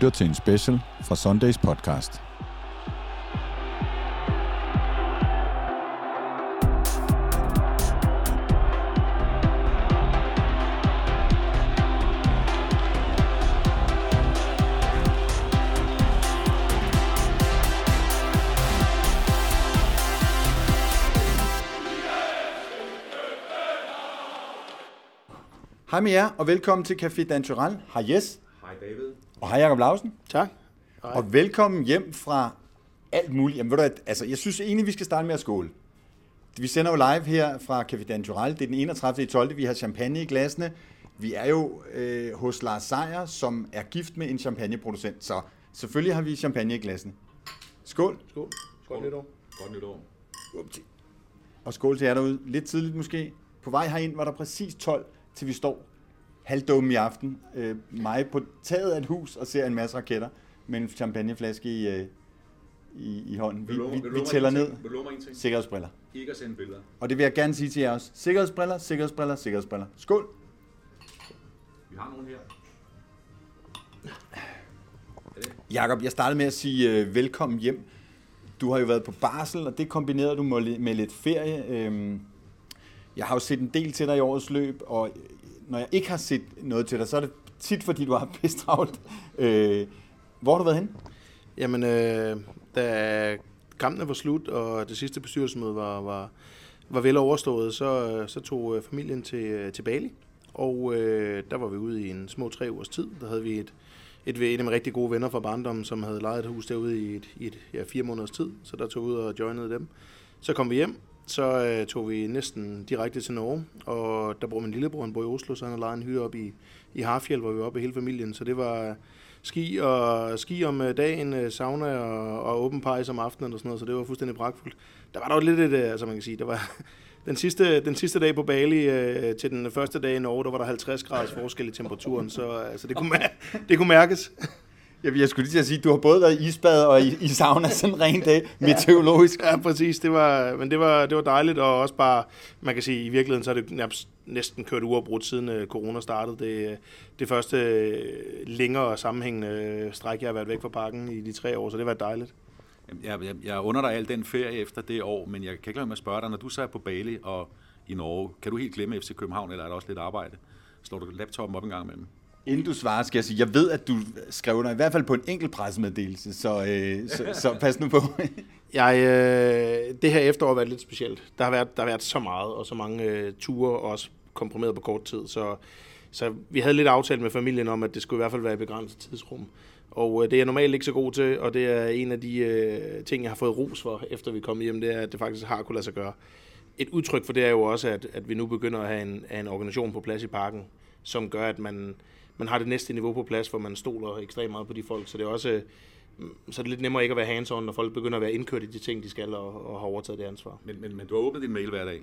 lytter til en special fra Sundays podcast. Hej med jer, og velkommen til Café Dantural. Hej Jes, og hej Jacob Lausen. Tak. Og velkommen hjem fra alt muligt. Jamen, ved du, at, altså, jeg synes egentlig, vi skal starte med at skåle. Vi sender jo live her fra Café Dantural. Det er den 31. 12. Vi har champagne i glasene. Vi er jo øh, hos Lars Seier, som er gift med en champagneproducent. Så selvfølgelig har vi champagne i glasene. Skål. Skål. Godt nytår. Godt nytår. Og skål til jer derude. Lidt tidligt måske. På vej herind var der præcis 12, til vi står halvdumme i aften. Øh, mig på taget af et hus og ser en masse raketter med en champagneflaske i, øh, i, i hånden. Vi, vi, vi tæller ned. Sikkerhedsbriller. Ikke at sende billeder. Og det vil jeg gerne sige til jer også. Sikkerhedsbriller, sikkerhedsbriller, sikkerhedsbriller. Skål. Vi har nogen her. Jakob, jeg startede med at sige øh, velkommen hjem. Du har jo været på barsel, og det kombinerede du med, lidt ferie. Øhm, jeg har jo set en del til dig i årets løb, og øh, når jeg ikke har set noget til dig, så er det tit, fordi du har pisse travlt. Øh, hvor har du været hen? Jamen, øh, da kampene var slut, og det sidste bestyrelsesmøde var, var, var vel overstået, så, øh, så tog øh, familien til, øh, til Bali. Og øh, der var vi ude i en små tre ugers tid. Der havde vi et, et, et af mine rigtig gode venner fra barndommen, som havde lejet et hus derude i, et, i et, ja, fire måneders tid. Så der tog ud og joinede dem. Så kom vi hjem, så øh, tog vi næsten direkte til Norge, og der bor min lillebror, han bor i Oslo, så han har lejet en hytte op i, i Harfjell, hvor vi var oppe hele familien. Så det var ski, og, ski om øh, dagen, øh, sauna og, og åben pejs om aftenen og sådan noget, så det var fuldstændig pragtfuldt. Der var dog lidt et, øh, altså man kan sige, der var den sidste, den sidste dag på Bali øh, til den første dag i Norge, der var der 50 graders forskel i temperaturen, så altså, det, kunne, det kunne mærkes. Jeg, jeg skulle lige til at sige, at du har både været i isbad og i, i sauna sådan rent dag, meteorologisk. Ja, præcis. Det var, men det var, det var dejligt, og også bare, man kan sige, i virkeligheden, så er det nærmest næsten kørt uafbrudt siden øh, corona startede. Det, det første øh, længere sammenhængende øh, stræk, jeg har været væk fra parken i de tre år, så det var dejligt. Jeg, jeg, jeg under dig al den ferie efter det år, men jeg kan ikke lade være med at spørge dig, når du så er på Bali og i Norge, kan du helt glemme FC København, eller er der også lidt arbejde? Slår du laptopen op en gang imellem? Inden du svarer, skal jeg sige, jeg ved, at du skrev under, i hvert fald på en enkelt pressemeddelelse, så, øh, så, så pas nu på. Jeg, øh, det her efterår har været lidt specielt. Der har været, der har været så meget, og så mange øh, ture, og også komprimeret på kort tid. Så, så vi havde lidt aftalt med familien om, at det skulle i hvert fald være i begrænset tidsrum. Og øh, det er jeg normalt ikke så god til, og det er en af de øh, ting, jeg har fået ros for, efter vi kom hjem, det er, at det faktisk har kunne lade sig gøre. Et udtryk for det er jo også, at, at vi nu begynder at have en, have en organisation på plads i parken, som gør, at man, man har det næste niveau på plads, hvor man stoler ekstremt meget på de folk. Så det er også øh, så er det lidt nemmere ikke at være hands når folk begynder at være indkørt i de ting, de skal, og, og har overtaget det ansvar. Men, men, men du har åbnet din mail hver dag.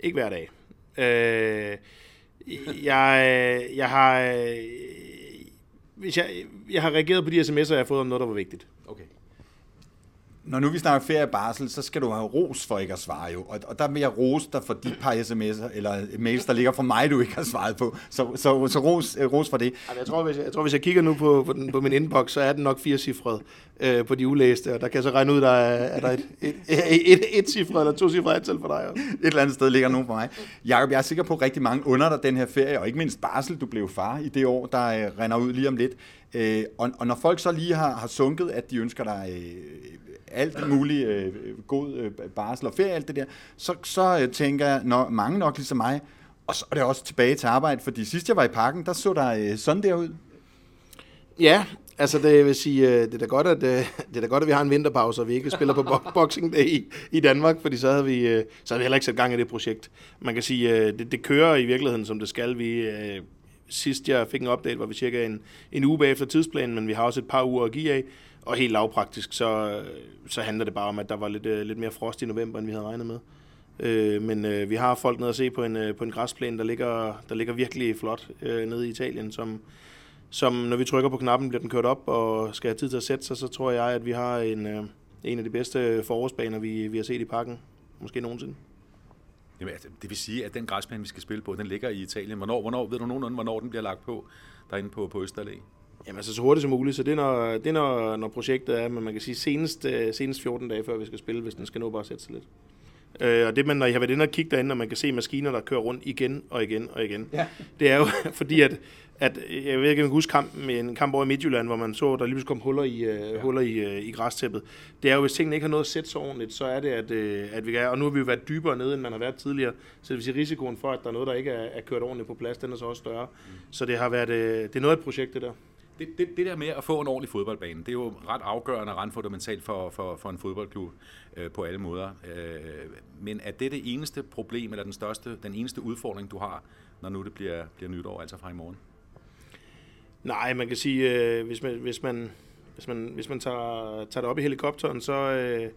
Ikke hver dag. Øh, jeg, jeg har... øh, Hvis jeg, jeg har reageret på de sms'er, jeg har fået om noget, der var vigtigt. Okay. Når nu vi snakker ferie og barsel, så skal du have ros for ikke at svare jo. Og, og der vil jeg rose dig for de par sms'er eller mails, der ligger fra mig, du ikke har svaret på. Så, så, så ros, ros for det. Jeg tror, hvis jeg, jeg tror, hvis jeg kigger nu på, på, den, på min inbox, så er den nok firecifret øh, på de ulæste, og der kan jeg så regne ud, der er, er der et, et, et, et, et cifret eller to cifret antal for dig også. Et eller andet sted ligger nogen for mig. Jakob, jeg er sikker på, at rigtig mange under dig den her ferie, og ikke mindst barsel, du blev far i det år, der øh, render ud lige om lidt. Øh, og, og når folk så lige har, har sunket, at de ønsker dig øh, alt muligt øh, god øh, barsel og ferie, alt det der, så, så øh, tænker jeg, når mange nok ligesom mig, og så er det også tilbage til arbejde, fordi sidst jeg var i parken, der så der øh, sådan der ud. Ja, altså det vil sige, øh, det er da godt, at, øh, det er da godt, at vi har en vinterpause, og vi ikke spiller på bo- Boxing Day i, i Danmark, fordi så havde, vi, øh, så havde vi heller ikke sat gang i det projekt. Man kan sige, det, det kører i virkeligheden, som det skal. Vi, sidst jeg fik en update, var vi cirka en, en uge bagefter tidsplanen, men vi har også et par uger at give af, og helt lavpraktisk, så, øh, så handler det bare om, at der var lidt, øh, lidt mere frost i november, end vi havde regnet med. Øh, men øh, vi har folk nede at se på en, øh, på en græsplæne, der ligger, der ligger virkelig flot øh, nede i Italien, som, som når vi trykker på knappen, bliver den kørt op og skal have tid til at sætte sig, så tror jeg, at vi har en, øh, en af de bedste forårsbaner, vi, vi har set i parken, måske nogensinde. Jamen, altså, det vil sige, at den græsplæne, vi skal spille på, den ligger i Italien. Hvornår, hvornår ved du nogenlunde, hvornår den bliver lagt på derinde på, på Østerlæg? Jamen altså så hurtigt som muligt, så det er, når, det er, når, når projektet er, men man kan sige senest, øh, senest 14 dage før vi skal spille, hvis den skal nå bare at sætte sig lidt. Øh, og det, man, når jeg har været inde og kigge derinde, og man kan se maskiner, der kører rundt igen og igen og igen, Ja. det er jo fordi, at, at jeg ved ikke, om huske kampen en kamp over i Midtjylland, hvor man så, der lige pludselig kom huller i, øh, ja. huller i, øh, i græstæppet. Det er jo, hvis tingene ikke har noget at sætte sig ordentligt, så er det, at, øh, at vi kan, og nu har vi jo været dybere nede, end man har været tidligere, så det vil sige, risikoen for, at der er noget, der ikke er, er kørt ordentligt på plads, den er så også større. Mm. Så det har været, øh, det er noget af et projekt, det der. Det, det, det der med at få en ordentlig fodboldbane, det er jo ret afgørende og ret fundamentalt for, for, for en fodboldklub øh, på alle måder. Øh, men er det det eneste problem, eller den største, den eneste udfordring, du har, når nu det bliver, bliver nytår, altså fra i morgen? Nej, man kan sige, øh, hvis man, hvis man, hvis man, hvis man tager, tager det op i helikopteren, så, øh,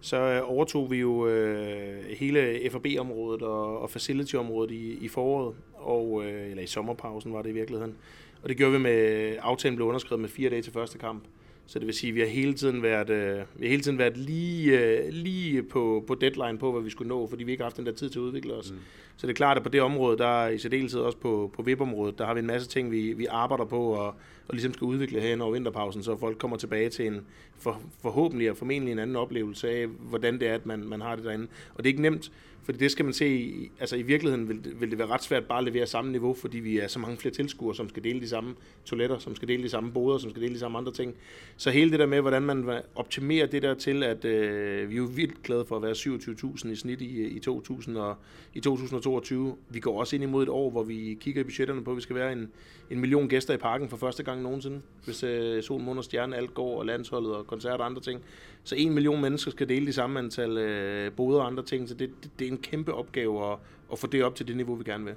så øh, overtog vi jo øh, hele FAB-området og, og facility-området i, i foråret, og, øh, eller i sommerpausen var det i virkeligheden. Og det gjorde vi med, aftalen blev underskrevet med fire dage til første kamp. Så det vil sige, at vi har hele tiden været, øh, vi har hele tiden været lige, øh, lige på, på deadline på, hvad vi skulle nå, fordi vi ikke har haft den der tid til at udvikle os. Mm. Så det er klart, at på det område, der i særdeleshed også på, på VIP-området, der har vi en masse ting, vi, vi arbejder på og, og ligesom skal udvikle her over vinterpausen, så folk kommer tilbage til en for, forhåbentlig og formentlig en anden oplevelse af, hvordan det er, at man, man har det derinde. Og det er ikke nemt, fordi det skal man se, altså i virkeligheden vil, det- vil det være ret svært bare at levere samme niveau, fordi vi er så mange flere tilskuere, som skal dele de samme toiletter, som skal dele de samme boder, som skal dele de samme andre ting. Så hele det der med, hvordan man optimerer det der til, at øh, vi er jo vildt glade for at være 27.000 i snit i, i, 2000 og, i 2022. Vi går også ind imod et år, hvor vi kigger i budgetterne på, at vi skal være en, en million gæster i parken for første gang nogensinde, hvis øh, Sol, Måne og Stjerne, alt går, og landsholdet og koncerter og andre ting. Så en million mennesker skal dele de samme antal øh, boder og andre ting, så det, det, det er en kæmpe opgave at, at få det op til det niveau, vi gerne vil.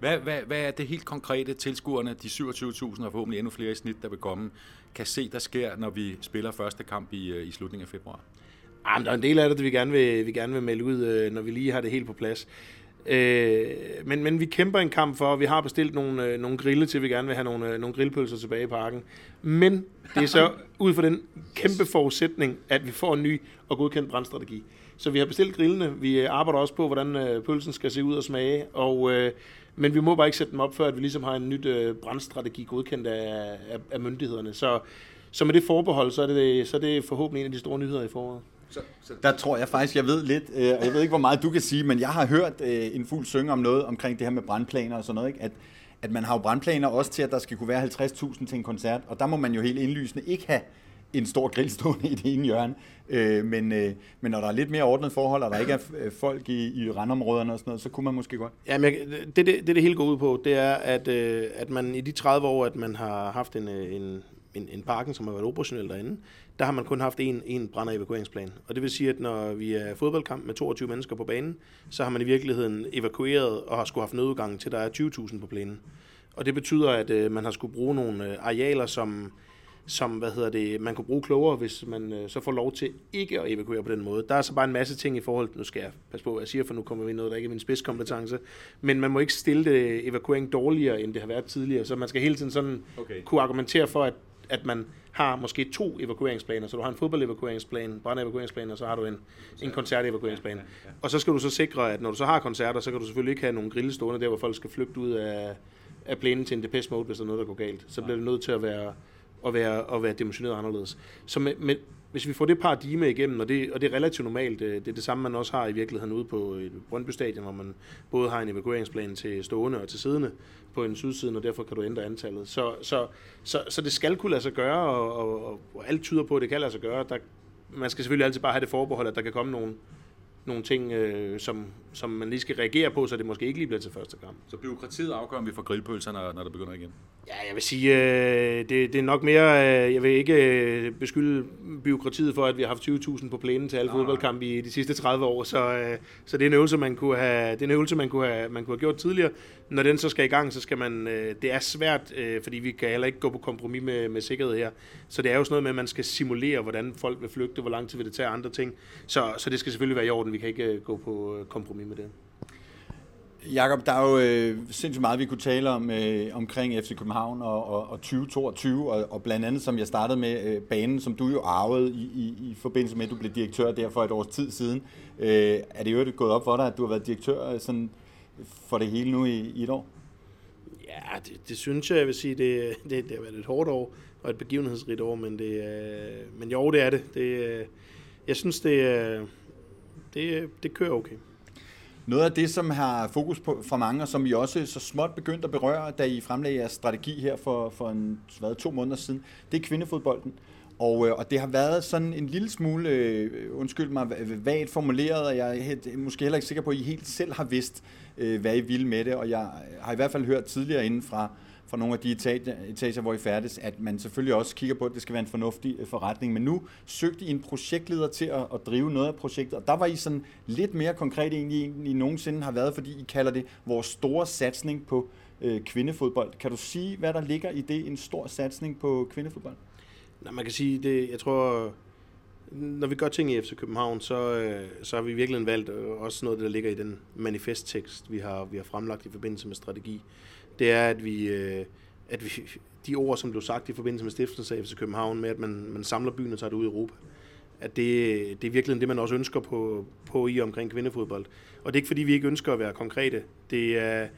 Hvad, hvad, hvad er det helt konkrete tilskuerne, de 27.000 og forhåbentlig endnu flere i snit, der vil komme, kan se, der sker, når vi spiller første kamp i, øh, i slutningen af februar? Ah, men der er en del af det, vi gerne vil, vi gerne vil melde ud, øh, når vi lige har det helt på plads. Øh, men, men vi kæmper en kamp for, og vi har bestilt nogle, øh, nogle grille til, vi gerne vil have nogle, øh, nogle grillpølser tilbage i parken. Men det er så ud fra den kæmpe forudsætning, at vi får en ny og godkendt brandstrategi. Så vi har bestilt grillene. Vi øh, arbejder også på, hvordan øh, pølsen skal se ud og smage. Og, øh, men vi må bare ikke sætte dem op, før at vi ligesom har en nyt øh, brandstrategi godkendt af, af, af myndighederne. Så, så med det forbehold, så er det, så er det forhåbentlig en af de store nyheder i foråret. Så, så Der tror jeg faktisk, jeg ved lidt, øh, og jeg ved ikke, hvor meget du kan sige, men jeg har hørt øh, en fuld synge om noget omkring det her med brandplaner og sådan noget, ikke? At, at man har jo brandplaner også til, at der skal kunne være 50.000 til en koncert, og der må man jo helt indlysende ikke have en stor grill stående i det ene hjørne. Øh, men, øh, men når der er lidt mere ordnet forhold, og der ikke er øh, folk i, i randområderne og sådan noget, så kunne man måske godt. Jamen, jeg, det, det, det, det hele går ud på, det er, at, øh, at man i de 30 år, at man har haft en, øh, en, en, en parken, som har været operationel derinde, der har man kun haft en, en brand- og evakueringsplan. Og det vil sige, at når vi er fodboldkamp med 22 mennesker på banen, så har man i virkeligheden evakueret og har skulle haft nødudgang til, der er 20.000 på plænen. Og det betyder, at øh, man har skulle bruge nogle øh, arealer, som som hvad hedder det, man kunne bruge klogere, hvis man øh, så får lov til ikke at evakuere på den måde. Der er så bare en masse ting i forhold, nu skal jeg passe på, hvad jeg siger, for nu kommer vi noget, der ikke er min spidskompetence, men man må ikke stille det evakuering dårligere, end det har været tidligere, så man skal hele tiden sådan Okay. kunne argumentere for, at, at man har måske to evakueringsplaner, så du har en fodboldevakueringsplan, brandevakueringsplan, og så har du en, en koncertevakueringsplan. Og så skal du så sikre, at når du så har koncerter, så kan du selvfølgelig ikke have nogen grille stående der, hvor folk skal flygte ud af, af plænen til en DPS mode, hvis der er noget, der går galt. Så bliver det nødt til at være at være, at være dimensioneret anderledes. Så med, med, hvis vi får det paradigme igennem, og det, og det er relativt normalt, øh, det er det samme, man også har i virkeligheden ude på et Brøndby Stadion, hvor man både har en evakueringsplan til stående og til siddende på en sydsiden, og derfor kan du ændre antallet. Så, så, så, så det skal kunne lade sig gøre, og, og, og, og alt tyder på, at det kan lade sig gøre. Der, man skal selvfølgelig altid bare have det forbehold, at der kan komme nogle, nogle ting, øh, som, som man lige skal reagere på, så det måske ikke lige bliver til første kamp. så byråkratiet afgør, om vi får grillpølser, når, når der begynder igen? Ja, jeg vil sige, øh, det, det er nok mere, øh, jeg vil ikke øh, beskylde byråkratiet for, at vi har haft 20.000 på plænen til alle fodboldkampe i de sidste 30 år, så, øh, så det er en øvelse, man kunne have, det er en øvelse, man kunne have, man kunne have gjort tidligere. Når den så skal i gang, så skal man, øh, det er svært, øh, fordi vi kan heller ikke gå på kompromis med, med sikkerhed her, så det er jo sådan noget med, at man skal simulere, hvordan folk vil flygte, hvor lang tid vil det tage andre ting, så, så det skal selvfølgelig være i orden, vi kan ikke øh, gå på øh, kompromis med det. Jakob, der er jo øh, sindssygt meget, vi kunne tale om øh, omkring FC København og, og, og 2022, og, og blandt andet, som jeg startede med, øh, banen, som du jo arvede i, i, i forbindelse med, at du blev direktør der for et års tid siden. Øh, er det jo gået op for dig, at du har været direktør øh, sådan, for det hele nu i, i et år? Ja, det, det synes jeg, jeg vil sige, det, det, det har været et hårdt år og et begivenhedsrigt år, men, det, øh, men jo, det er det. det øh, jeg synes, det, øh, det, det kører okay. Noget af det, som har fokus på for mange, og som I også så småt begyndte at berøre, da I fremlagde jeres strategi her for, for en, hvad, to måneder siden, det er kvindefodbolden. Øh, og øh, og det har været sådan en lille smule, øh, undskyld mig, vagt formuleret, og jeg er måske heller ikke sikker på, at I helt selv har vidst, øh, hvad I vil med det. Og jeg har i hvert fald hørt tidligere inden fra, fra nogle af de etager, hvor I færdes, at man selvfølgelig også kigger på, at det skal være en fornuftig forretning. Men nu søgte I en projektleder til at, at drive noget af projektet, og der var I sådan lidt mere konkret egentlig, end I nogensinde har været, fordi I kalder det vores store satsning på øh, kvindefodbold. Kan du sige, hvad der ligger i det, en stor satsning på kvindefodbold? Nej, man kan sige, det, jeg tror, når vi gør ting i FC København, så, øh, så har vi virkelig valgt øh, også noget, der ligger i den manifesttekst, vi har, vi har fremlagt i forbindelse med strategi. Det er, at vi, øh, at vi de ord, som blev sagt i forbindelse med stiftelsen af FC København, med at man, man samler byen og tager det ud i Europa, at det, det er virkelig det, man også ønsker på, på i omkring kvindefodbold. Og det er ikke, fordi vi ikke ønsker at være konkrete. Det er,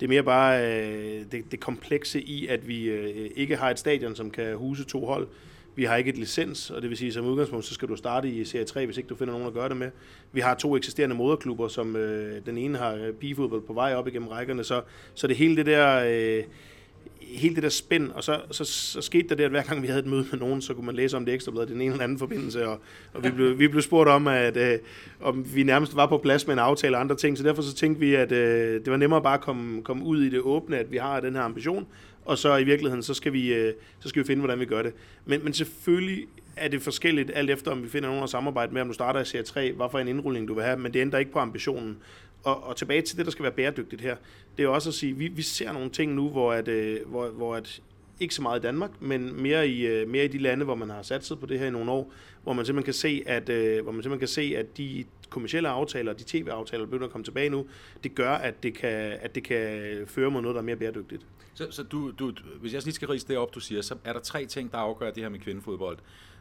det er mere bare øh, det, det komplekse i, at vi øh, ikke har et stadion, som kan huse to hold, vi har ikke et licens, og det vil sige, som udgangspunkt, så skal du starte i Serie 3, hvis ikke du finder nogen at gøre det med. Vi har to eksisterende moderklubber, som øh, den ene har øh, pigefodbold på vej op igennem rækkerne, så, så det hele det der... Øh, hele det der spænd, og så, så, så skete der det, at hver gang vi havde et møde med nogen, så kunne man læse om det ekstra blad i den ene eller anden forbindelse, og, og vi, blev, vi blev spurgt om, at øh, om vi nærmest var på plads med en aftale og andre ting, så derfor så tænkte vi, at øh, det var nemmere bare at komme, komme ud i det åbne, at vi har den her ambition, og så i virkeligheden, så skal vi, øh, så skal vi finde, hvordan vi gør det. Men, men selvfølgelig er det forskelligt, alt efter om vi finder nogen at samarbejde med, om du starter i serie 3, hvad for en indrulling du vil have, men det ændrer ikke på ambitionen. Og, og tilbage til det, der skal være bæredygtigt her, det er også at sige, vi, vi ser nogle ting nu, hvor, at, øh, hvor, hvor at ikke så meget i Danmark, men mere i, øh, mere i de lande, hvor man har satset på det her i nogle år, hvor man simpelthen kan se, at, hvor man simpelthen kan se, at de kommersielle aftaler og de tv-aftaler, der begynder at komme tilbage nu, det gør, at det kan, at det kan føre mod noget, der er mere bæredygtigt. Så, så du, du, hvis jeg lige skal rise det op, du siger, så er der tre ting, der afgør det her med kvindefodbold.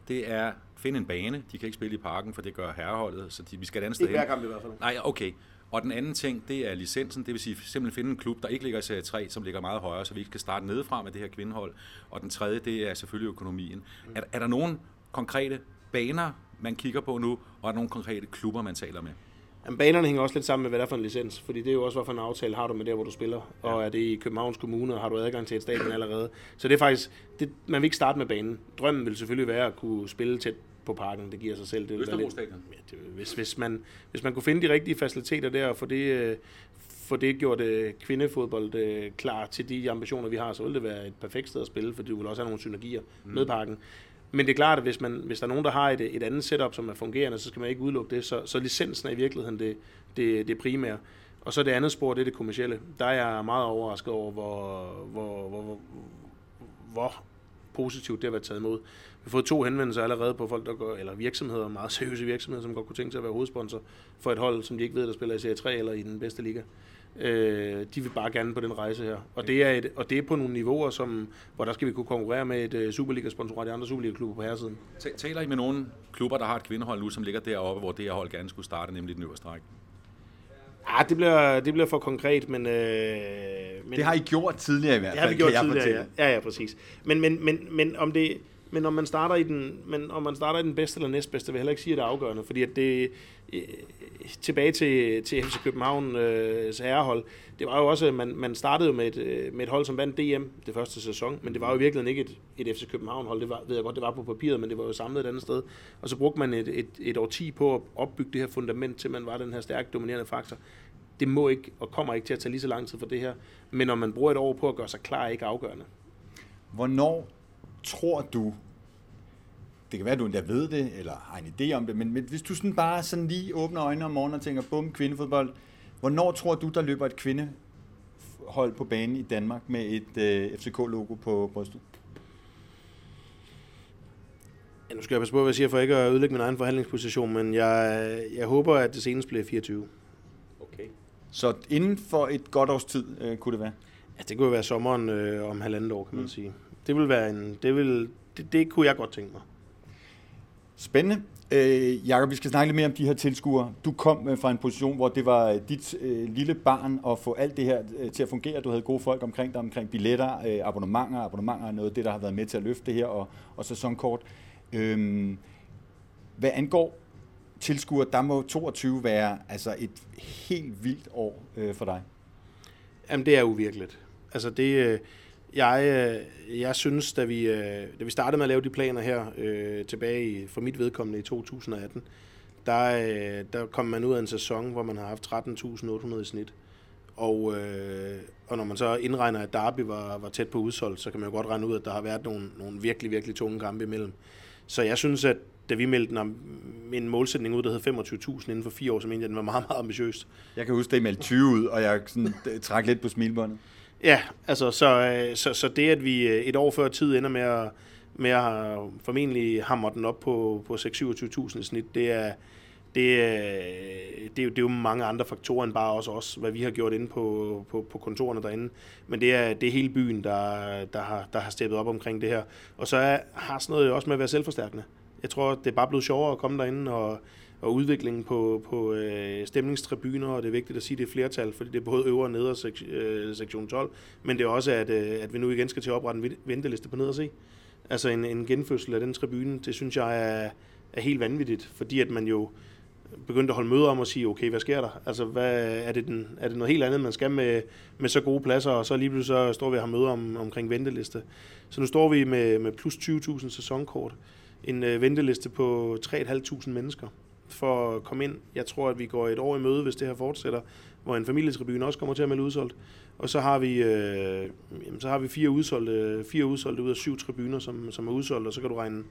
Det er finde en bane. De kan ikke spille i parken, for det gør herreholdet, så de, vi skal et andet sted hen. Ikke hver kamp i hvert fald. Nej, okay. Og den anden ting, det er licensen, det vil sige simpelthen finde en klub, der ikke ligger i serie 3, som ligger meget højere, så vi ikke kan starte nedefra med det her kvindehold. Og den tredje, det er selvfølgelig økonomien. Er, er der nogle konkrete baner, man kigger på nu, og er der nogle konkrete klubber, man taler med? Jamen, banerne hænger også lidt sammen med, hvad det er for en licens, fordi det er jo også, hvad for en aftale har du med der, hvor du spiller, ja. og er det i Københavns Kommune, og har du adgang til et stadion allerede. Så det er faktisk, det, man vil ikke starte med banen. Drømmen vil selvfølgelig være at kunne spille tæt på parken, det giver sig selv. Det Østerbro Stadion? Ja, det, hvis, hvis, man, hvis man kunne finde de rigtige faciliteter der, og få det, øh, få det gjort uh, kvindefodbold uh, klar til de ambitioner, vi har, så ville det være et perfekt sted at spille, for du vil også have nogle synergier mm. med parken. Men det er klart, at hvis, man, hvis der er nogen, der har et, et andet setup, som er fungerende, så skal man ikke udelukke det. Så, så licensen er i virkeligheden det, det, det primære. Og så det andet spor, det er det kommercielle. Der er jeg meget overrasket over, hvor, hvor, hvor, hvor, hvor positivt det har været taget imod. Vi har fået to henvendelser allerede på folk, der går, eller virksomheder, meget seriøse virksomheder, som godt kunne tænke sig at være hovedsponsor for et hold, som de ikke ved, der spiller i Serie 3 eller i den bedste liga. Øh, de vil bare gerne på den rejse her. Og det er, et, og det er på nogle niveauer, som, hvor der skal vi kunne konkurrere med et uh, Superliga-sponsorat i andre Superliga-klubber på herresiden. Taler I med nogle klubber, der har et kvindehold nu, som ligger deroppe, hvor det her hold gerne skulle starte, nemlig den øverste række? Ja, det bliver, det bliver for konkret, men, øh, men... Det har I gjort tidligere i hvert fald, Det har vi gjort tidligere, ja. ja. Ja, præcis. Men, men, men, men om det... Men om man starter i den, men om man starter i den bedste eller næstbedste, vil jeg heller ikke sige, at det er afgørende, fordi at det, øh, tilbage til, til FC København øh, herrehold, det var jo også, man, man startede med et, øh, med et hold, som vandt DM det første sæson, men det var jo virkelig ikke et, et FC København-hold, det var, ved jeg godt, det var på papiret, men det var jo samlet et andet sted. Og så brugte man et, et, et årti på at opbygge det her fundament, til man var den her stærke dominerende faktor. Det må ikke, og kommer ikke til at tage lige så lang tid for det her, men når man bruger et år på at gøre sig klar, er ikke afgørende. Hvornår tror du, det kan være, at du endda ved det, eller har en idé om det, men, men hvis du sådan bare sådan lige åbner øjnene om morgenen og tænker, bum, kvindefodbold, hvornår tror du, der løber et kvindehold på banen i Danmark med et øh, FCK-logo på brystet? Ja, nu skal jeg passe på, hvad jeg siger, for ikke at ødelægge min egen forhandlingsposition, men jeg, jeg håber, at det senest bliver 24. Okay. Så inden for et godt års tid, øh, kunne det være? Ja, det kunne være sommeren øh, om halvandet år, kan man mm. sige. Det vil være en, det, vil, det, det kunne jeg godt tænke mig. Spændende. Øh, Jakob, vi skal snakke lidt mere om de her tilskuere. Du kom øh, fra en position, hvor det var øh, dit øh, lille barn at få alt det her øh, til at fungere. Du havde gode folk omkring dig, omkring billetter, øh, abonnementer. Abonnementer er noget af det, der har været med til at løfte det her, og, og sæsonkort. Øh, hvad angår tilskuere, der må 22 være altså et helt vildt år øh, for dig. Jamen, det er uvirkeligt. Altså, det, øh, jeg, øh, jeg synes, da vi, øh, da vi startede med at lave de planer her øh, tilbage i, for mit vedkommende i 2018, der, øh, der kom man ud af en sæson, hvor man har haft 13.800 i snit. Og, øh, og når man så indregner, at Derby var, var tæt på udsolgt, så kan man jo godt regne ud, at der har været nogle, nogle virkelig, virkelig tunge kampe imellem. Så jeg synes, at da vi meldte en, en målsætning ud, der hed 25.000 inden for fire år, så mente jeg, den var meget, meget ambitiøst. Jeg kan huske, at I meldte 20 ud, og jeg sådan, trak lidt på smilbåndet. Ja, altså, så, øh, så, så det, at vi øh, et år før tid ender med at, med at formentlig hamre den op på, på 6-27.000 snit, det er, det, det, er jo, det er jo mange andre faktorer end bare også os, hvad vi har gjort inde på, på, på kontorerne derinde. Men det er, det er hele byen, der, der, har, der har steppet op omkring det her. Og så er, har sådan noget også med at være selvforstærkende. Jeg tror, det er bare blevet sjovere at komme derinde og, og udviklingen på, på øh, stemningstribuner, og det er vigtigt at sige, at det er flertal, fordi det er både øvre og nedre sek, øh, sektion 12, men det er også, at, øh, at vi nu igen skal til at oprette en venteliste på ned og se. Altså en, en genfødsel af den tribune, det synes jeg er, er helt vanvittigt, fordi at man jo begyndte at holde møder om at sige, okay, hvad sker der? Altså, hvad, er, det den, er det noget helt andet, man skal med, med så gode pladser, og så lige pludselig så står vi og har møder om, omkring venteliste. Så nu står vi med, med plus 20.000 sæsonkort, en øh, venteliste på 3.500 mennesker for at komme ind. Jeg tror, at vi går et år i møde, hvis det her fortsætter, hvor en familietribune også kommer til at melde udsolgt. Og så har vi, øh, så har vi fire, udsolgte, fire udsolgte ud af syv tribuner, som, som er udsolgt, og så kan du regne,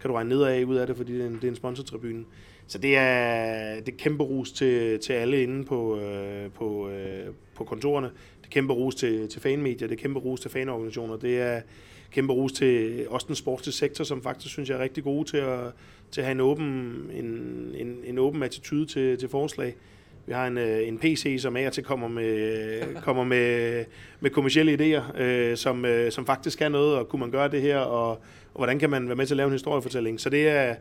kan du regne nedad ud af det, fordi det er en, det er en sponsortribune. Så det er, det er kæmpe rus til, til alle inde på, øh, på, øh, på kontorerne. Det er kæmpe rus til, til fanmedier, det er kæmpe rus til fanorganisationer. Det er kæmpe rus til også den sportslige sektor, som faktisk synes jeg er rigtig gode til at, til at have en åben, en, en, en åben attitude til, til forslag. Vi har en, øh, en PC, som er til kommer med, kommer med, med kommersielle idéer, øh, som, øh, som faktisk kan noget, og kunne man gøre det her, og, og hvordan kan man være med til at lave en historiefortælling. Så det er,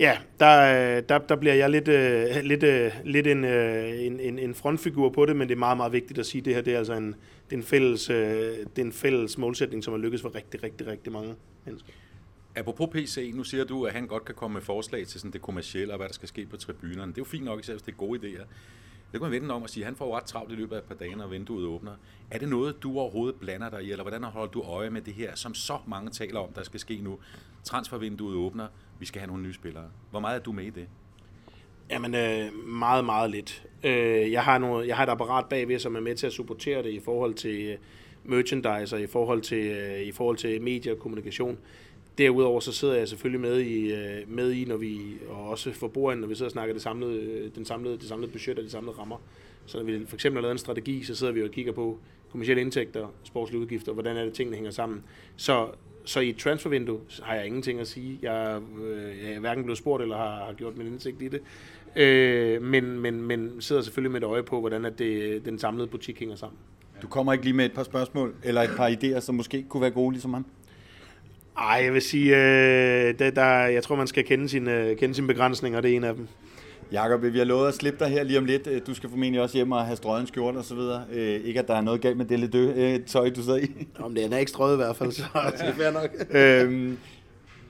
ja, der, øh, der, der bliver jeg lidt, øh, lidt, øh, lidt en, øh, en, en, en frontfigur på det, men det er meget, meget vigtigt at sige, at det her det er altså en, det er en, fælles, øh, det er en fælles målsætning, som har lykkes for rigtig, rigtig, rigtig mange mennesker. Apropos PC, nu siger du, at han godt kan komme med forslag til sådan det kommercielle og hvad der skal ske på tribunerne. Det er jo fint nok, især hvis det er gode idéer. Det kan man vente om at sige, at han får ret travlt i løbet af et par dage, når vinduet åbner. Er det noget, du overhovedet blander dig i, eller hvordan holder du øje med det her, som så mange taler om, der skal ske nu? Transfervinduet åbner, vi skal have nogle nye spillere. Hvor meget er du med i det? Jamen, øh, meget, meget lidt. Øh, jeg, har noget, jeg har et apparat bagved, som er med til at supportere det i forhold til øh, merchandise og i forhold til, øh, i forhold til medie og kommunikation. Derudover så sidder jeg selvfølgelig med i, øh, med i når vi, og også for når vi sidder og snakker det samlede, øh, den samlede, det samlede budget og de samlede rammer. Så når vi for eksempel har lavet en strategi, så sidder vi og kigger på kommersielle indtægter, sportslige udgifter, hvordan er det tingene hænger sammen. Så, så i et transfervindue har jeg ingenting at sige. Jeg, øh, jeg er hverken blevet spurgt eller har, har gjort min indsigt i det. Øh, men, men, men sidder selvfølgelig med et øje på, hvordan at det, den samlede butik hænger sammen. Du kommer ikke lige med et par spørgsmål, eller et par idéer, som måske kunne være gode ligesom ham? Ej, jeg vil sige, øh, det, der, jeg tror, man skal kende sine, kende sine begrænsninger, det er en af dem. Jakob, vi har lovet at slippe dig her lige om lidt. Du skal formentlig også hjem og have strøget skjort og så videre. Øh, ikke at der er noget galt med det lidt øh, tøj, du sidder i. Om det er ikke strøget i hvert fald, så det er fair nok. øhm,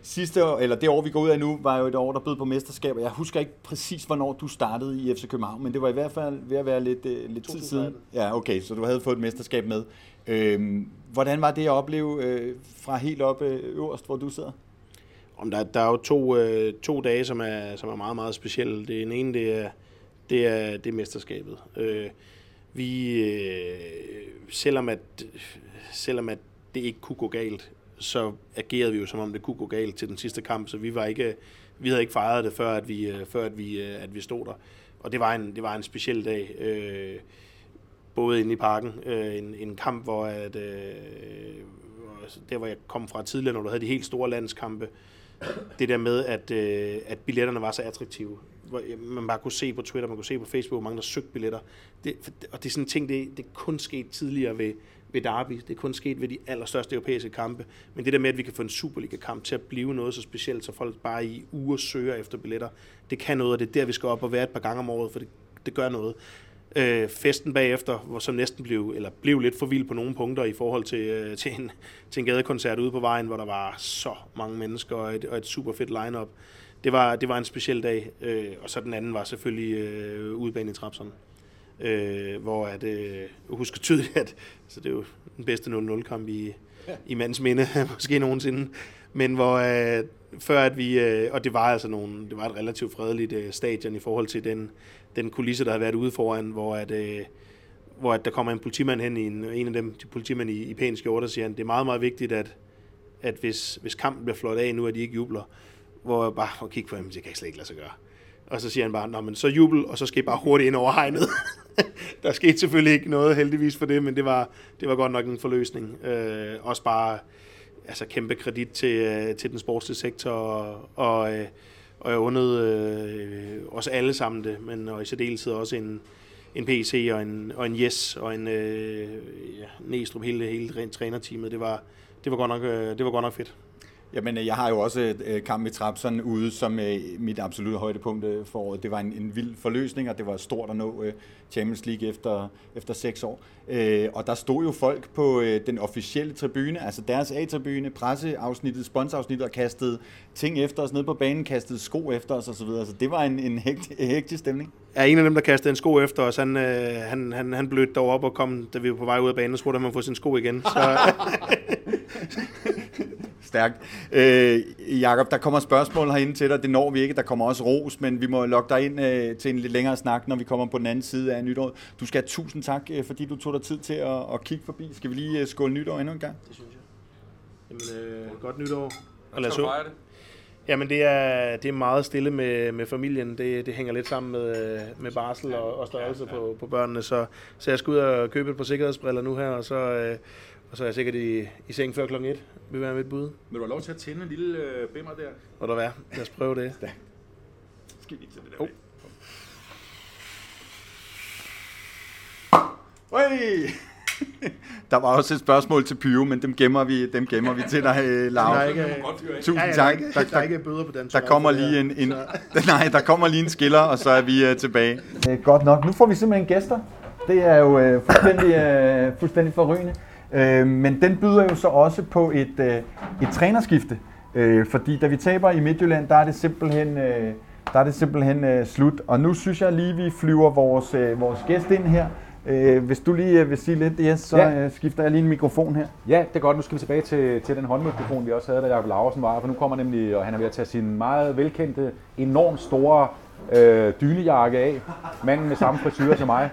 sidste år, eller det år, vi går ud af nu, var jo et år, der bød på mesterskab. Jeg husker ikke præcis, hvornår du startede i FC København, men det var i hvert fald ved at være lidt, øh, lidt tid siden. Ja, okay, så du havde fået et mesterskab med. Øhm, hvordan var det at opleve øh, fra helt op øh, øverst, hvor du sidder? Om der, der er jo to, øh, to dage, som er, som er meget, meget specielle. Det ene, det er, det er, det er mesterskabet. Øh, vi, øh, selvom, at, selvom at det ikke kunne gå galt, så agerede vi jo som om det kunne gå galt til den sidste kamp, så vi var ikke, vi havde ikke fejret det før at vi, øh, før at vi, øh, at vi stod der. Og det var en, det var en speciel dag. Øh, både inde i parken. Øh, en, en kamp, hvor at, øh, altså, der hvor jeg kom fra tidligere, når du havde de helt store landskampe, det der med, at, øh, at billetterne var så attraktive. Hvor man bare kunne se på Twitter, man kunne se på Facebook, hvor mange der søgte billetter. Det, og det er sådan en ting, det, det kun sket tidligere ved, ved Derby. Det er kun sket ved de allerstørste europæiske kampe. Men det der med, at vi kan få en Superliga-kamp til at blive noget så specielt, så folk bare i uger søger efter billetter, det kan noget, og det er der, vi skal op og være et par gange om året, for det, det gør noget. Øh, festen bagefter, hvor som næsten blev, eller blev lidt for vild på nogle punkter i forhold til, øh, til, en, til en gadekoncert ude på vejen, hvor der var så mange mennesker og et, og et super fedt line-up. Det var, det var en speciel dag, øh, og så den anden var selvfølgelig øh, udebane i Trapsen øh, hvor at, øh, husker tydeligt, at så det er jo den bedste 0-0-kamp i, ja. i mands minde, måske nogensinde, men hvor øh, før at vi, øh, og det var altså nogle, det var et relativt fredeligt øh, stadion i forhold til den, den kulisse, der har været ude foran, hvor at, øh, hvor at der kommer en politimand hen, i en, en af dem, de politimænd i, i pæn skjorte, og siger, at det er meget, meget vigtigt, at, at hvis, hvis kampen bliver flot af nu, at de ikke jubler, hvor jeg bare får kigge på dem, det kan jeg slet ikke lade sig gøre. Og så siger han bare, Nå, men så jubel, og så skal I bare hurtigt ind over hegnet. der skete selvfølgelig ikke noget heldigvis for det, men det var, det var godt nok en forløsning. Øh, også bare altså kæmpe kredit til, øh, til den sportslige sektor, og, og, øh, og jeg undede øh, os alle sammen det, men og i særdeleshed også en, en PC og en, og en Yes og en øh, ja, Næstrup, hele, hele rent trænerteamet. Det var, det var, godt nok, øh, det var godt nok fedt. Jamen, jeg har jo også øh, kamp i Trapsen ude som øh, mit absolutte højdepunkt øh, for året. Det var en, en vild forløsning, og det var stort at nå Champions League efter, efter seks år. Og der stod jo folk på den officielle tribune, altså deres A-tribune, presseafsnittet, sponsorafsnittet, og kastede ting efter os ned på banen, kastede sko efter os osv. Så det var en, en hektisk stemning. Ja, en af dem, der kastede en sko efter os, han, han, han, han blødte dog op og kom, da vi var på vej ud af banen, og spurgte, om han få sin sko igen. Så, Stærkt. Øh, Jakob, der kommer spørgsmål herinde til dig. Det når vi ikke. Der kommer også ros, men vi må lokke dig ind øh, til en lidt længere snak, når vi kommer på den anden side af nytår. Du skal have tusind tak, øh, fordi du tog dig tid til at, at kigge forbi. Skal vi lige øh, skåle nytår endnu en gang? Det synes jeg. Jamen, øh, godt nytår. Og lad os det. Jamen det er, det er meget stille med, med familien. Det, det hænger lidt sammen med, med barsel og, og størrelse ja, ja. På, på børnene. Så, så jeg skal ud og købe et par sikkerhedsbriller nu her, og så, øh, og så er jeg sikkert i, i seng før klokken 1. Vil være mit bud. Vil du have lov til at tænde en lille øh, bimmer der? Må der være. Lad os prøve det. Ja. Skal vi til det der? Oh. Oi! Der var også et spørgsmål til Pyro, men dem gemmer vi, dem gemmer vi til dig, øh, Laura. Tusind ja, tak. Der, der, der, er ikke bøder på den. Der kommer lige en, en nej, der kommer lige en skiller, og så er vi uh, tilbage. Godt nok. Nu får vi simpelthen gæster. Det er jo uh, fuldstændig, uh, fuldstændig forrygende. Øh, men den byder jo så også på et, øh, et trænerskifte. Øh, fordi da vi taber i Midtjylland, der er det simpelthen, øh, der er det simpelthen øh, slut. Og nu synes jeg lige, vi flyver vores, øh, vores gæst ind her. Øh, hvis du lige vil sige lidt, yes, så ja. øh, skifter jeg lige en mikrofon her. Ja, det er godt. Nu skal vi tilbage til, til den håndmikrofon, vi også havde, da Jacob Laversen var For nu kommer nemlig, og han er ved at tage sin meget velkendte, enormt store øh, dynejakke af. Manden med samme frisyr som mig.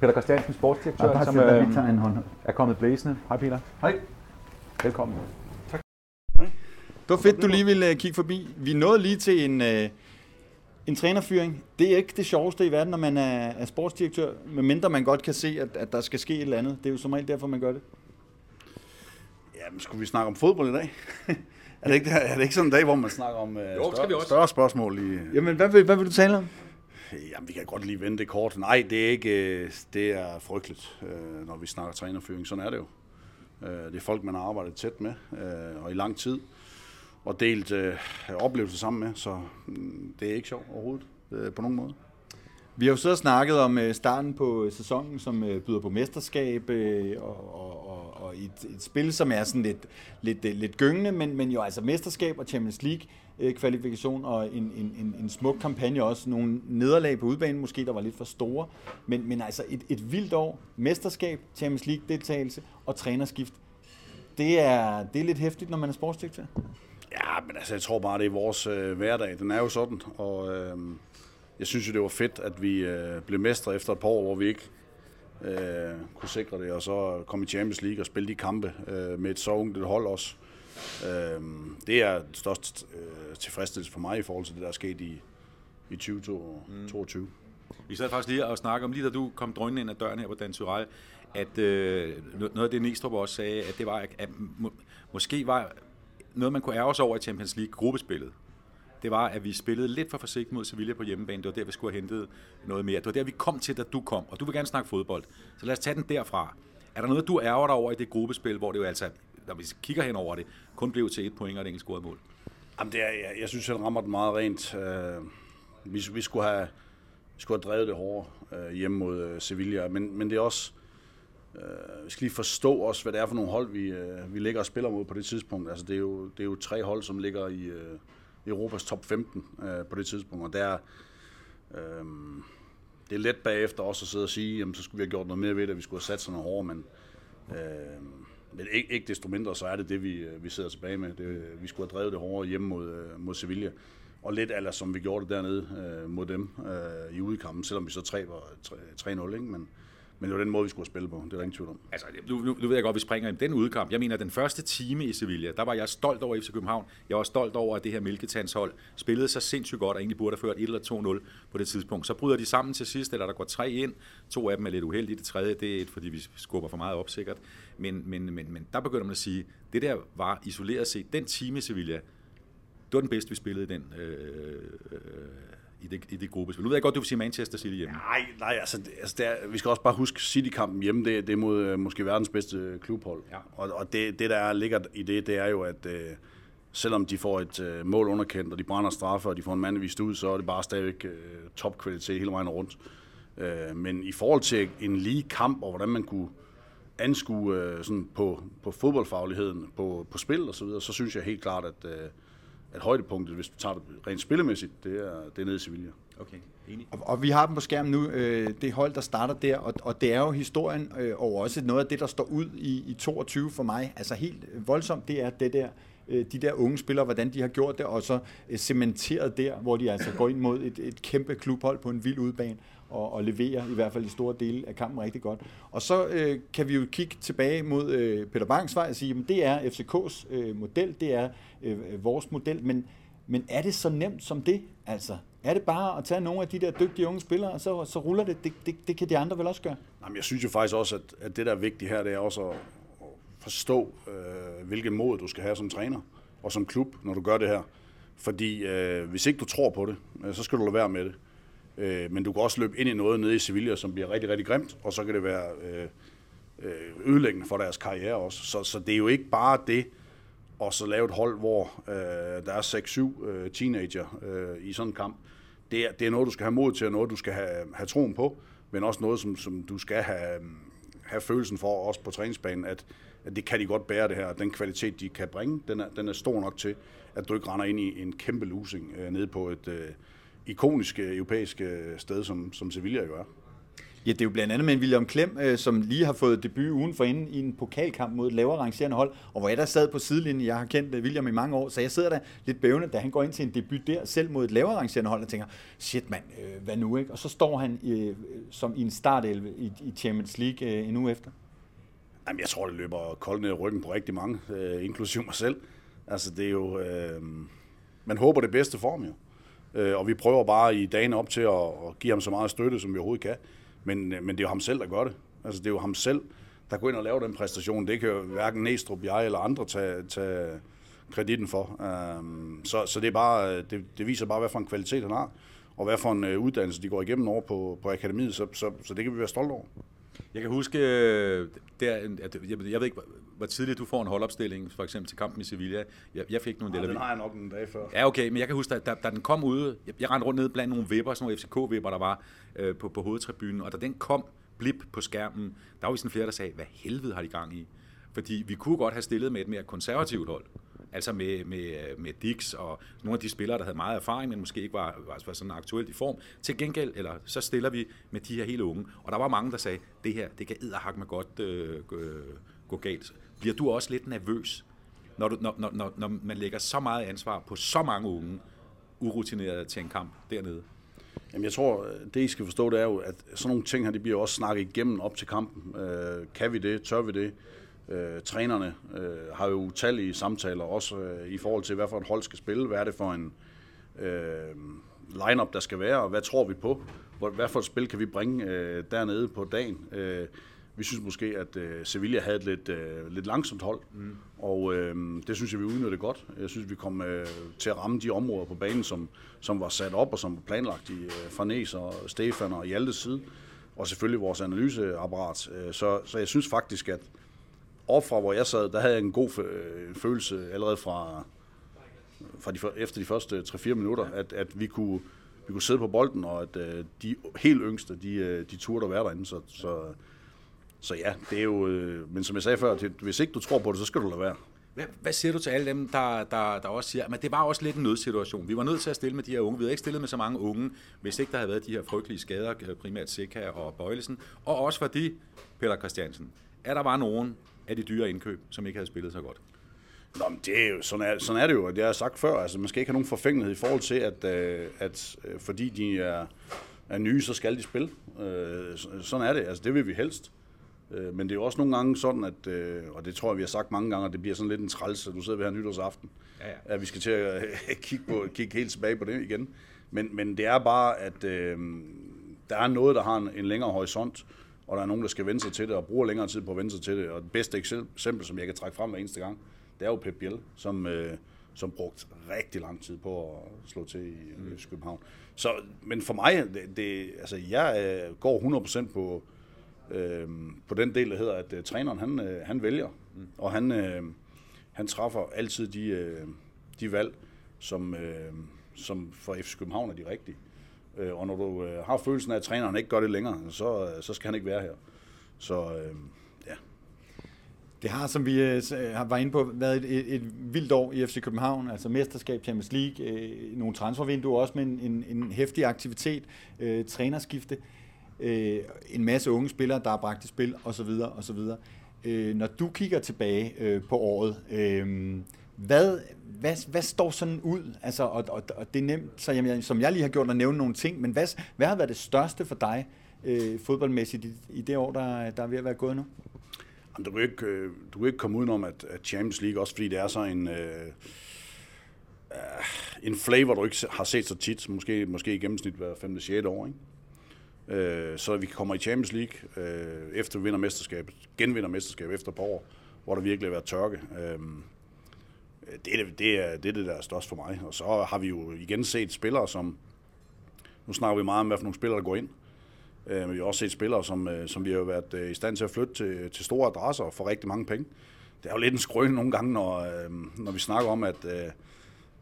Peter Christiansen, sportsdirektør, ja, som øh, en hånd. er kommet blæsende. Hej Peter. Hej. Velkommen. Tak. Det var fedt, du lige ville uh, kigge forbi. Vi nåede lige til en, uh, en trænerfyring. Det er ikke det sjoveste i verden, når man er, er sportsdirektør, medmindre man godt kan se, at, at der skal ske et eller andet. Det er jo som regel derfor, man gør det. Jamen, skulle vi snakke om fodbold i dag? er, det ikke, er det ikke sådan en dag, hvor man snakker om uh, jo, større, større spørgsmål? I, Jamen, hvad vil, hvad vil du tale om? Jamen, vi kan godt lige vende det kort. Nej, det er ikke, øh, det er frygteligt, øh, når vi snakker trænerføring. Sådan er det jo. Øh, det er folk, man har arbejdet tæt med, og i lang tid, og delt oplevelser sammen med, så mm, det er ikke sjovt overhovedet, på nogen måde. Vi har jo så snakket om starten på sæsonen, som byder på mesterskab, og, og, og, og et, et spil, som er sådan lidt, lidt, lidt gyngende, men, men jo altså mesterskab og Champions League øh, kvalifikation og en, en, en, en smuk kampagne også. Nogle nederlag på udbanen måske, der var lidt for store. Men, men altså et, et vildt år. Mesterskab, Champions League deltagelse og trænerskift. Det er, det er lidt hæftigt, når man er sportsdirektør. Ja, men altså, jeg tror bare, det er vores øh, hverdag. Den er jo sådan, og øh, jeg synes jo, det var fedt, at vi øh, blev mestre efter et par år, hvor vi ikke øh, kunne sikre det, og så komme i Champions League og spille de kampe øh, med et så ungt hold også. Øh, det er den største øh, tilfredsstillelse for mig i forhold til det, der er sket i, i 2022. Mm. Vi sad faktisk lige og snakke om, lige da du kom drønende ind ad døren her på Dan Tyrell, at øh, noget af det Næstrup også sagde, at det var, at må, måske var noget, man kunne ærge sig over i Champions League gruppespillet, det var, at vi spillede lidt for forsigtigt mod Sevilla på hjemmebane. Det var der, vi skulle have hentet noget mere. Det var der, vi kom til, da du kom. Og du vil gerne snakke fodbold. Så lad os tage den derfra Er der noget, du ærger dig over i det gruppespil, hvor det jo altså, når vi kigger hen over det, kun blev til et point og et enkelt scoret mål? Jamen, det er, jeg, jeg synes, han rammer den meget rent. Uh, vi, vi, skulle have, vi skulle have drevet det hårdere uh, hjemme mod uh, Sevilla, men, men det er også... Uh, vi skal lige forstå også, hvad det er for nogle hold, vi, uh, vi ligger og spiller mod på det tidspunkt. Altså, det er jo, det er jo tre hold, som ligger i uh, Europas top 15 uh, på det tidspunkt, og der uh, det er let bagefter også at sidde og sige, jamen, så skulle vi have gjort noget mere ved det, vi skulle have sat sådan noget hårdere, men, uh, men ikke, ikke desto mindre, så er det det, vi, øh, vi sidder tilbage med. Det, øh, vi skulle have drevet det hårdere hjemme mod, øh, mod Sevilla. Og lidt eller som vi gjorde det dernede mod dem i udkampen, selvom vi så 3-0, ikke? Men, men det var den måde, vi skulle spille på. Det er der ingen tvivl om. Altså, nu, nu, nu ved jeg godt, at vi springer i den udkamp. Jeg mener, den første time i Sevilla, der var jeg stolt over FC København. Jeg var stolt over, at det her Mælketandshold spillede så sindssygt godt, og egentlig burde have ført 1 eller 2-0 på det tidspunkt. Så bryder de sammen til sidst, eller der går tre ind. To af dem er lidt uheldige. Det tredje, det er et, fordi vi skubber for meget op, sikkert. Men, men, men, men der begynder man at sige, det der var isoleret set, den time i Sevilla, det var den bedste, vi spillede i den øh, øh, i det, i det gruppespil. Nu ved jeg godt, du vil sige Manchester City hjemme. Nej, nej altså, det, altså det er, vi skal også bare huske, City-kampen hjemme, det, det er mod øh, måske verdens bedste klubhold. Ja. Og, og det, det, der er, ligger i det, det er jo, at øh, selvom de får et øh, mål underkendt, og de brænder straffe, og de får en mand vist ud, så er det bare stadigvæk øh, topkvalitet hele vejen rundt. Øh, men i forhold til en lige kamp, og hvordan man kunne anskue øh, sådan på, på fodboldfagligheden, på, på spil og så videre, så synes jeg helt klart, at, øh, at højdepunktet, hvis du tager det rent spillemæssigt, det er, det er nede i Sevilla. Okay, enig. Og, og vi har dem på skærmen nu, øh, det hold, der starter der, og, og det er jo historien, øh, og også noget af det, der står ud i, i 22 for mig, altså helt voldsomt, det er det der, øh, de der unge spillere, hvordan de har gjort det, og så øh, cementeret der, hvor de altså går ind mod et, et kæmpe klubhold på en vild udbane, og, og leverer i hvert fald i store dele af kampen rigtig godt. Og så øh, kan vi jo kigge tilbage mod øh, Peter Bangs vej og sige, at det er FCK's øh, model, det er Øh, øh, vores model, men, men er det så nemt som det? Altså, er det bare at tage nogle af de der dygtige unge spillere, og så, så ruller det? Det, det? det kan de andre vel også gøre? Jamen, jeg synes jo faktisk også, at, at det der er vigtigt her, det er også at, at forstå, øh, hvilken mod du skal have som træner og som klub, når du gør det her. Fordi øh, hvis ikke du tror på det, øh, så skal du lade være med det. Øh, men du kan også løbe ind i noget nede i Sevilla, som bliver rigtig, rigtig grimt, og så kan det være øh, øh ødelæggende for deres karriere også. Så, så det er jo ikke bare det, og så lave et hold, hvor øh, der er 6-7 øh, teenager øh, i sådan en kamp. Det er, det er noget, du skal have mod til, og noget, du skal have, have troen på, men også noget, som, som du skal have, have følelsen for, også på træningsbanen, at, at det kan de godt bære det her. Den kvalitet, de kan bringe, den er, den er stor nok til, at du ikke render ind i en kæmpe losing øh, nede på et øh, ikonisk øh, europæisk øh, sted, som, som Sevilla jo er. Ja, det er jo blandt andet med en William Klem, øh, som lige har fået debut ugen for inden i en pokalkamp mod et lavere rangerende hold, og hvor jeg der sad på sidelinjen, jeg har kendt øh, William i mange år, så jeg sidder der lidt bævende, da han går ind til en debut der, selv mod et lavere rangerende hold, og tænker, shit mand, øh, hvad nu, ikke? Og så står han øh, som i en startelve i, i Champions League øh, en uge efter. Jamen, jeg tror, det løber koldt ned i ryggen på rigtig mange, øh, inklusive mig selv. Altså, det er jo... Øh, man håber det bedste for ham jo. Øh, og vi prøver bare i dagene op til at, at give ham så meget støtte, som vi overhovedet kan. Men, øh, men det er jo ham selv, der gør det. Altså, det er jo ham selv, der går ind og laver den præstation. Det kan jo hverken Næstrup, jeg eller andre tage, tage kreditten for. Um, så, så det, er bare, øh, det, det viser bare, hvad for en kvalitet han har, og hvad for en øh, uddannelse de går igennem over på, på akademiet, så, så, så det kan vi være stolte over. Jeg kan huske, der, at, jeg, jeg ved ikke, hvor tidligt du får en holdopstilling, for eksempel til kampen i Sevilla. Jeg, jeg fik nogle... Ja, den har jeg nok en dag før. Ja, okay, men jeg kan huske, da, da, da den kom ude, jeg, jeg rendte rundt ned blandt nogle vipper, sådan nogle FCK-vipper, der var øh, på, på hovedtribunen, og da den kom, blip på skærmen, der var vi sådan flere, der sagde, hvad helvede har de gang i? Fordi vi kunne godt have stillet med et mere konservativt hold. Altså med, med, med Dix og nogle af de spillere, der havde meget erfaring, men måske ikke var, var, var sådan aktuelt i form. Til gengæld, eller så stiller vi med de her hele unge. Og der var mange, der sagde, det her, det kan edderhak med godt øh, gå galt. Bliver du også lidt nervøs, når, du, når, når, når man lægger så meget ansvar på så mange unge, urutinerede til en kamp dernede? Jamen jeg tror, det I skal forstå, det er jo, at sådan nogle ting her, det bliver også snakket igennem op til kampen. Øh, kan vi det? Tør vi det? Øh, trænerne øh, har jo utallige samtaler også øh, i forhold til, hvad for et hold skal spille, hvad er det for en øh, lineup der skal være, og hvad tror vi på? Hvad for et spil kan vi bringe øh, dernede på dagen? Øh, vi synes måske, at øh, Sevilla havde et lidt, øh, lidt langsomt hold, mm. og øh, det synes jeg, vi udnyttede godt. Jeg synes, vi kom øh, til at ramme de områder på banen, som, som var sat op og som var planlagt i, øh, fra Næs og Stefan og Hjaltes side. og selvfølgelig vores analyseapparat. Øh, så, så jeg synes faktisk, at op fra hvor jeg sad, der havde jeg en god øh, følelse allerede fra, fra de, efter de første 3-4 minutter, at, at vi kunne vi kunne sidde på bolden, og at øh, de helt yngste, de, øh, de turde at være derinde. Så, så, så ja, det er jo... Øh, men som jeg sagde før, det, hvis ikke du tror på det, så skal du lade være. Hvad, hvad siger du til alle dem, der, der, der også siger, at det var også lidt en nødsituation. Vi var nødt til at stille med de her unge. Vi havde ikke stillet med så mange unge, hvis ikke der havde været de her frygtelige skader, øh, primært Seca og Bøjlesen. Og også fordi, Peter Christiansen, at der var nogen af de dyre indkøb, som ikke havde spillet så godt. Nå, men det er jo, sådan, er, sådan er det jo, jeg har sagt før. Altså, man skal ikke have nogen forfængelighed i forhold til, at, øh, at øh, fordi de er, er nye, så skal de spille. Sådan er det. Altså, det vil vi helst. Øh, men det er jo også nogle gange sådan, at, øh, og det tror jeg, vi har sagt mange gange, at det bliver sådan lidt en træls, at du sidder ved her nytårsaften, ja, ja. at vi skal til at kigge, på, kigge helt tilbage på det igen. Men, men det er bare, at øh, der er noget, der har en, en længere horisont, og der er nogen, der skal vende sig til det, og bruger længere tid på at vende sig til det. Og det bedste eksempel, som jeg kan trække frem hver eneste gang, det er jo Pep Biel, som, øh, som brugt rigtig lang tid på at slå til i mm. København. Så, men for mig, det, det, altså jeg øh, går 100% på, øh, på den del, der hedder, at øh, træneren han, øh, han vælger, mm. og han, øh, han træffer altid de, øh, de valg, som, øh, som for FC København er de rigtige. Øh, og når du øh, har følelsen af, at træneren ikke gør det længere, så, øh, så skal han ikke være her. Så øh, det har, som vi øh, har var inde på, været et, et, et vildt år i FC København, altså mesterskab, Champions League, øh, nogle transfervinduer også med en, en, en hæftig aktivitet, øh, trænerskifte, øh, Øh, en masse unge spillere, der er bragt i spil, osv. osv. Øh, når du kigger tilbage øh, på året, øh, hvad, hvad, hvad står sådan ud? Altså, og, og, og det er nemt, så jamen, som jeg lige har gjort, at nævne nogle ting, men hvad, hvad har været det største for dig øh, fodboldmæssigt i, i det år, der, der er ved at være gået nu? du kan ikke, øh, du kan ikke komme udenom, at, at Champions League, også fordi det er så en, øh, øh en flavor, du ikke har set så tit, måske, måske i gennemsnit hver 5. 6. år, ikke? Øh, så vi kommer i Champions League, øh, efter vi vinder mesterskabet, genvinder mesterskabet efter et par år, hvor der virkelig har været tørke. Øh, det, er, det, er, det er det, der er størst for mig. Og så har vi jo igen set spillere, som... Nu snakker vi meget om, hvad for nogle spillere, der går ind. Øh, men vi har også set spillere, som, øh, som vi har været øh, i stand til at flytte til, til store adresser for rigtig mange penge. Det er jo lidt en skrøn nogle gange, når, øh, når vi snakker om, at, øh,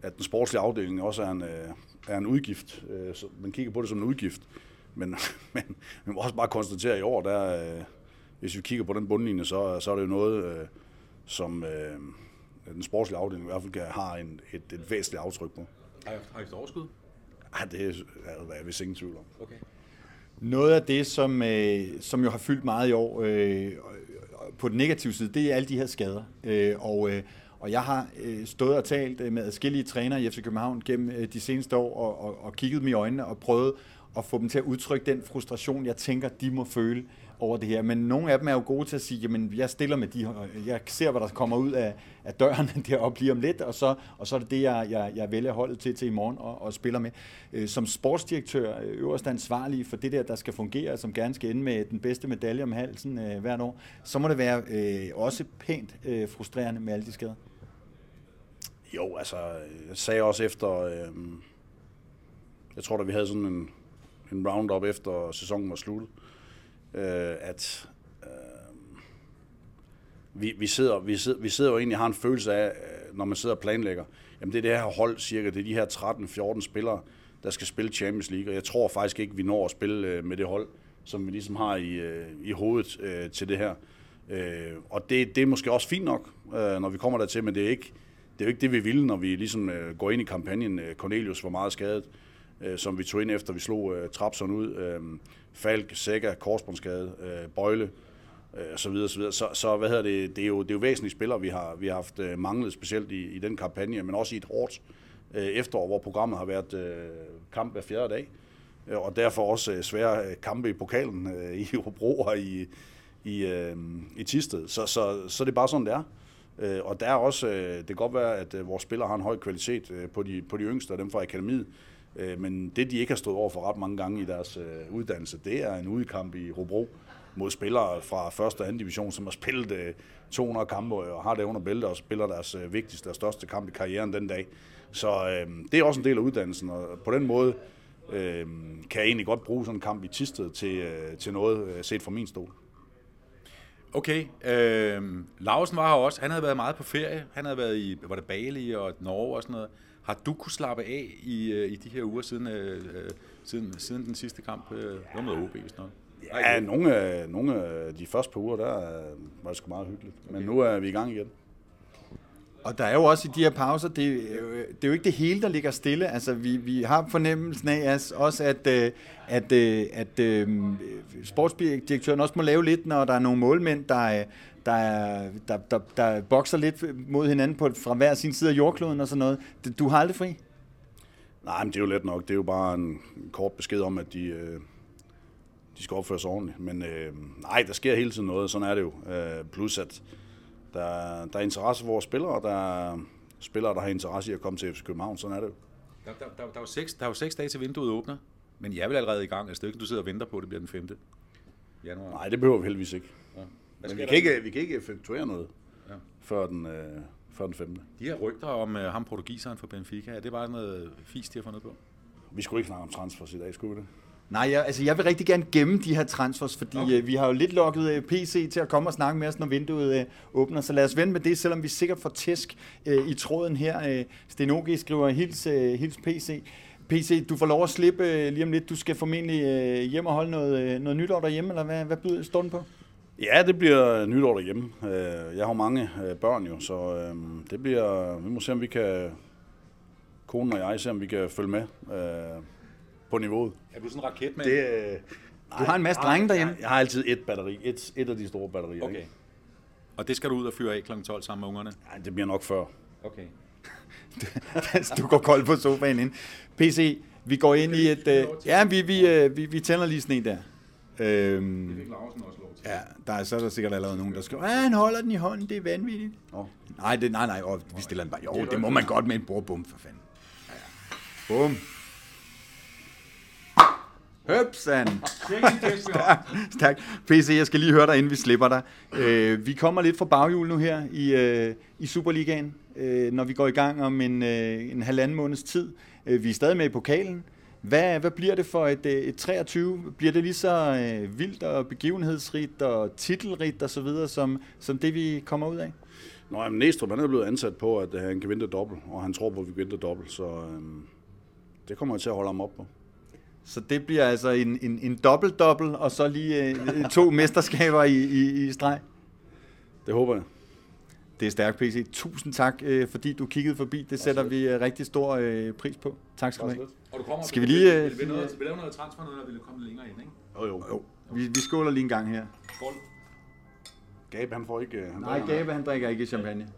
at den sportslige afdeling også er en, øh, er en udgift. Så man kigger på det som en udgift. Men, men vi må også bare konstatere, at i år, der, hvis vi kigger på den bundlinje, så, så er det jo noget, som den sportslige afdeling i hvert fald har en, et, et væsentligt aftryk på. Har I haft overskud? Ja, det er, er jeg vist ingen tvivl om. Okay. Noget af det, som, øh, som jo har fyldt meget i år øh, på den negative side, det er alle de her skader. Øh, og, øh, og jeg har øh, stået og talt med adskillige trænere i FC København gennem øh, de seneste år og, og, og kigget dem i øjnene og prøvet at få dem til at udtrykke den frustration, jeg tænker, de må føle over det her. Men nogle af dem er jo gode til at sige, jamen jeg stiller med de jeg ser, hvad der kommer ud af, af døren deroppe lige om lidt, og så, og så er det det, jeg, jeg, jeg vælger holdet til til i morgen og, og spiller med. Øh, som sportsdirektør, øh, øverst ansvarlig for det der, der skal fungere, som gerne skal ende med den bedste medalje om halsen øh, hvert år, så må det være øh, også pænt øh, frustrerende med alle de skader. Jo, altså, jeg sagde også efter, øh, jeg tror da vi havde sådan en, en roundup efter sæsonen var slut, øh, at øh, vi, vi, sidder, vi, sidder, vi sidder jo egentlig og har en følelse af, øh, når man sidder og planlægger, jamen det er det her hold cirka, det er de her 13-14 spillere, der skal spille Champions League, og jeg tror faktisk ikke, vi når at spille øh, med det hold, som vi ligesom har i, øh, i hovedet øh, til det her. Øh, og det, det er måske også fint nok, øh, når vi kommer dertil, men det er ikke det er jo ikke det, vi ville, når vi ligesom øh, går ind i kampagnen. Cornelius var meget skadet, øh, som vi tog ind efter, vi slog øh, Trapson ud. Øh, Falk, Sækker, korsbåndsskade, øh, Bøjle, øh, så videre, så videre. Så, så hvad hedder det, det er jo, det er jo væsentlige spillere, vi har, vi har haft øh, manglet, specielt i, i den kampagne, men også i et hårdt øh, efterår, hvor programmet har været øh, kamp hver fjerde dag, øh, og derfor også øh, svære øh, kampe i pokalen øh, i Hobro og i, i, øh, i Tisted. Så, så, så det er bare sådan, det er. Øh, og der er også, øh, det kan godt være, at vores spillere har en høj kvalitet på, de, på de yngste af dem fra akademiet, Øh, men det, de ikke har stået over for ret mange gange i deres øh, uddannelse, det er en udkamp i Hobro mod spillere fra første og anden division, som har spillet øh, 200 kampe og har det under bælte og spiller deres vigtigste og største kamp i karrieren den dag. Så øh, det er også en del af uddannelsen, og på den måde øh, kan jeg egentlig godt bruge sådan en kamp i Tisted til, øh, til noget, set fra min stol. Okay, øh, Lausen var her også. Han havde været meget på ferie. Han havde været i, var det Bali og Norge og sådan noget. Har du kunne slappe af i, øh, i de her uger siden, øh, øh, siden, siden den sidste kamp? Øh, det var med OB, sådan noget. Ja, nogle af, nogle af de første par uger, der øh, var det sgu meget hyggeligt. Men nu er vi i gang igen. Og der er jo også i de her pauser, det, øh, det er jo ikke det hele, der ligger stille. Altså, vi, vi har fornemmelsen af også, at, øh, at, øh, at, at sportsdirektøren også må lave lidt, når der er nogle målmænd, der, der, der, der, der bokser lidt mod hinanden på, fra hver sin side af jordkloden og sådan noget. Du har aldrig fri? Nej, men det er jo let nok. Det er jo bare en kort besked om, at de, øh, de skal opføre sig ordentligt. Men øh, nej, der sker hele tiden noget. Sådan er det jo. Øh, plus at der, der er interesse for vores spillere, og der er spillere, der har interesse i at komme til FC København. Sådan er det jo. Der, der, der, der, er jo seks, der er jo seks dage til vinduet åbner. Men jeg er vel allerede i gang. Altså, det er ikke, du sidder og venter på, at det bliver den 5. januar. Nej, det behøver vi heldigvis ikke. Hvad Men vi der? kan ikke, vi kan ikke effektuere noget Ja. før, den, øh, før den 5. De her rygter om uh, ham portugiseren for Benfica, er det bare noget fisk, de har fundet på? Vi skulle ikke snakke om transfers i dag, skulle vi det? Nej, jeg, altså jeg vil rigtig gerne gemme de her transfers, fordi okay. øh, vi har jo lidt lukket øh, PC til at komme og snakke med os, når vinduet øh, åbner. Så lad os vente med det, selvom vi sikkert får tæsk øh, i tråden her. Øh, Sten OG skriver, hils, øh, hils PC. PC, du får lov at slippe øh, lige om lidt. Du skal formentlig øh, hjem og holde noget, øh, noget nytår derhjemme, eller hvad, hvad byder, står den på? Ja, det bliver nytår derhjemme. Øh, Jeg har mange øh, børn jo, så øh, det bliver... Vi må se, om vi kan... Konen og jeg, se om vi kan følge med øh, på niveauet. Er du sådan en raket med? Det, øh, Du har en masse drenge derhjemme. Jeg, jeg har altid et batteri. Et, et af de store batterier. Okay. Ikke? Og det skal du ud og fyre af kl. 12 sammen med ungerne? Ej, det bliver nok før. Okay. du går kold på sofaen ind. PC, vi går ind i et... Øh, ja, vi, vi, øh, vi, vi tænder lige sådan en der. Øhm, Lausen også lov til. Ja, der er, så er der sikkert allerede nogen, der skriver, at han holder den i hånden, det er vanvittigt. Nå. Nej, det, nej, nej, åh, vi stiller den bare. Jo, det må man godt med en bordbum, for fanden. Ja, ja. Bum. Høpsan. Stærk, stærk. PC, jeg skal lige høre dig, inden vi slipper dig. Øh, vi kommer lidt fra baghjul nu her i, øh, i Superligaen, øh, når vi går i gang om en, øh, en halvanden måneds tid. Øh, vi er stadig med i pokalen. Hvad, hvad bliver det for et, øh, et 23? Bliver det lige så øh, vildt og begivenhedsrigt og titelrigt og så videre, som, som det vi kommer ud af? Nå, jamen, Næstrup han er blevet ansat på, at øh, han kan vinde dobbelt, og han tror på, at vi kan vinde dobbelt, så øh, det kommer jeg til at holde ham op på. Så det bliver altså en, en, en dobbelt-dobbelt, og så lige øh, to mesterskaber i, i, i streg. Det håber jeg. Det er stærkt, PC. Tusind tak, øh, fordi du kiggede forbi. Det sætter vi øh, rigtig stor øh, pris på. Tak skal du have. Og du kommer Skal vi lige, øh, Vil, vil, noget, vil lave noget transfer, når vi vil komme længere ind, ikke? Jo, jo. Jo, vi, vi skåler lige en gang her. Skål. Gabe, han får ikke... øh, Han Nej, Gabe, han drikker ikke champagne.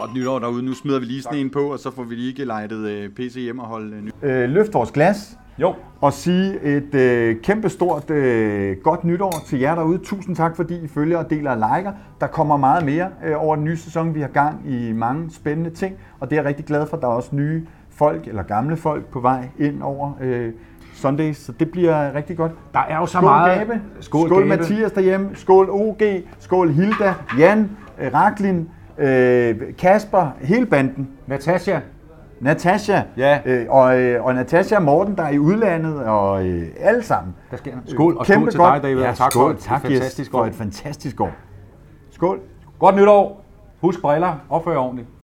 Godt nytår derude. Nu smider vi lige sådan en på, og så får vi lige gelejtet øh, PC hjem og holde øh, ny. Øh, løft vores glas Jo, og sige et øh, kæmpestort øh, godt nytår til jer derude. Tusind tak, fordi I følger og deler og liker. Der kommer meget mere øh, over den nye sæson. Vi har gang i mange spændende ting, og det er jeg rigtig glad for. Der er også nye folk, eller gamle folk, på vej ind over øh, Sundays, så det bliver rigtig godt. der er jo så Skål, meget... Gabe. Skål, Skål Gabe. Mathias derhjemme. Skål OG. Skål Hilda. Jan. Øh, Raklin. Øh, Kasper. Hele banden. Natasha. Natasha. Ja. Øh, og, øh, og Natasha og Morten, der er i udlandet, og øh, alle sammen. Der sker. Skål, og Kæmpe skål til godt. dig, David. Ja, tak skål. for et tak, fantastisk yes, for år. et fantastisk år. Skål. Godt nytår. Husk briller. Opfør ordentligt.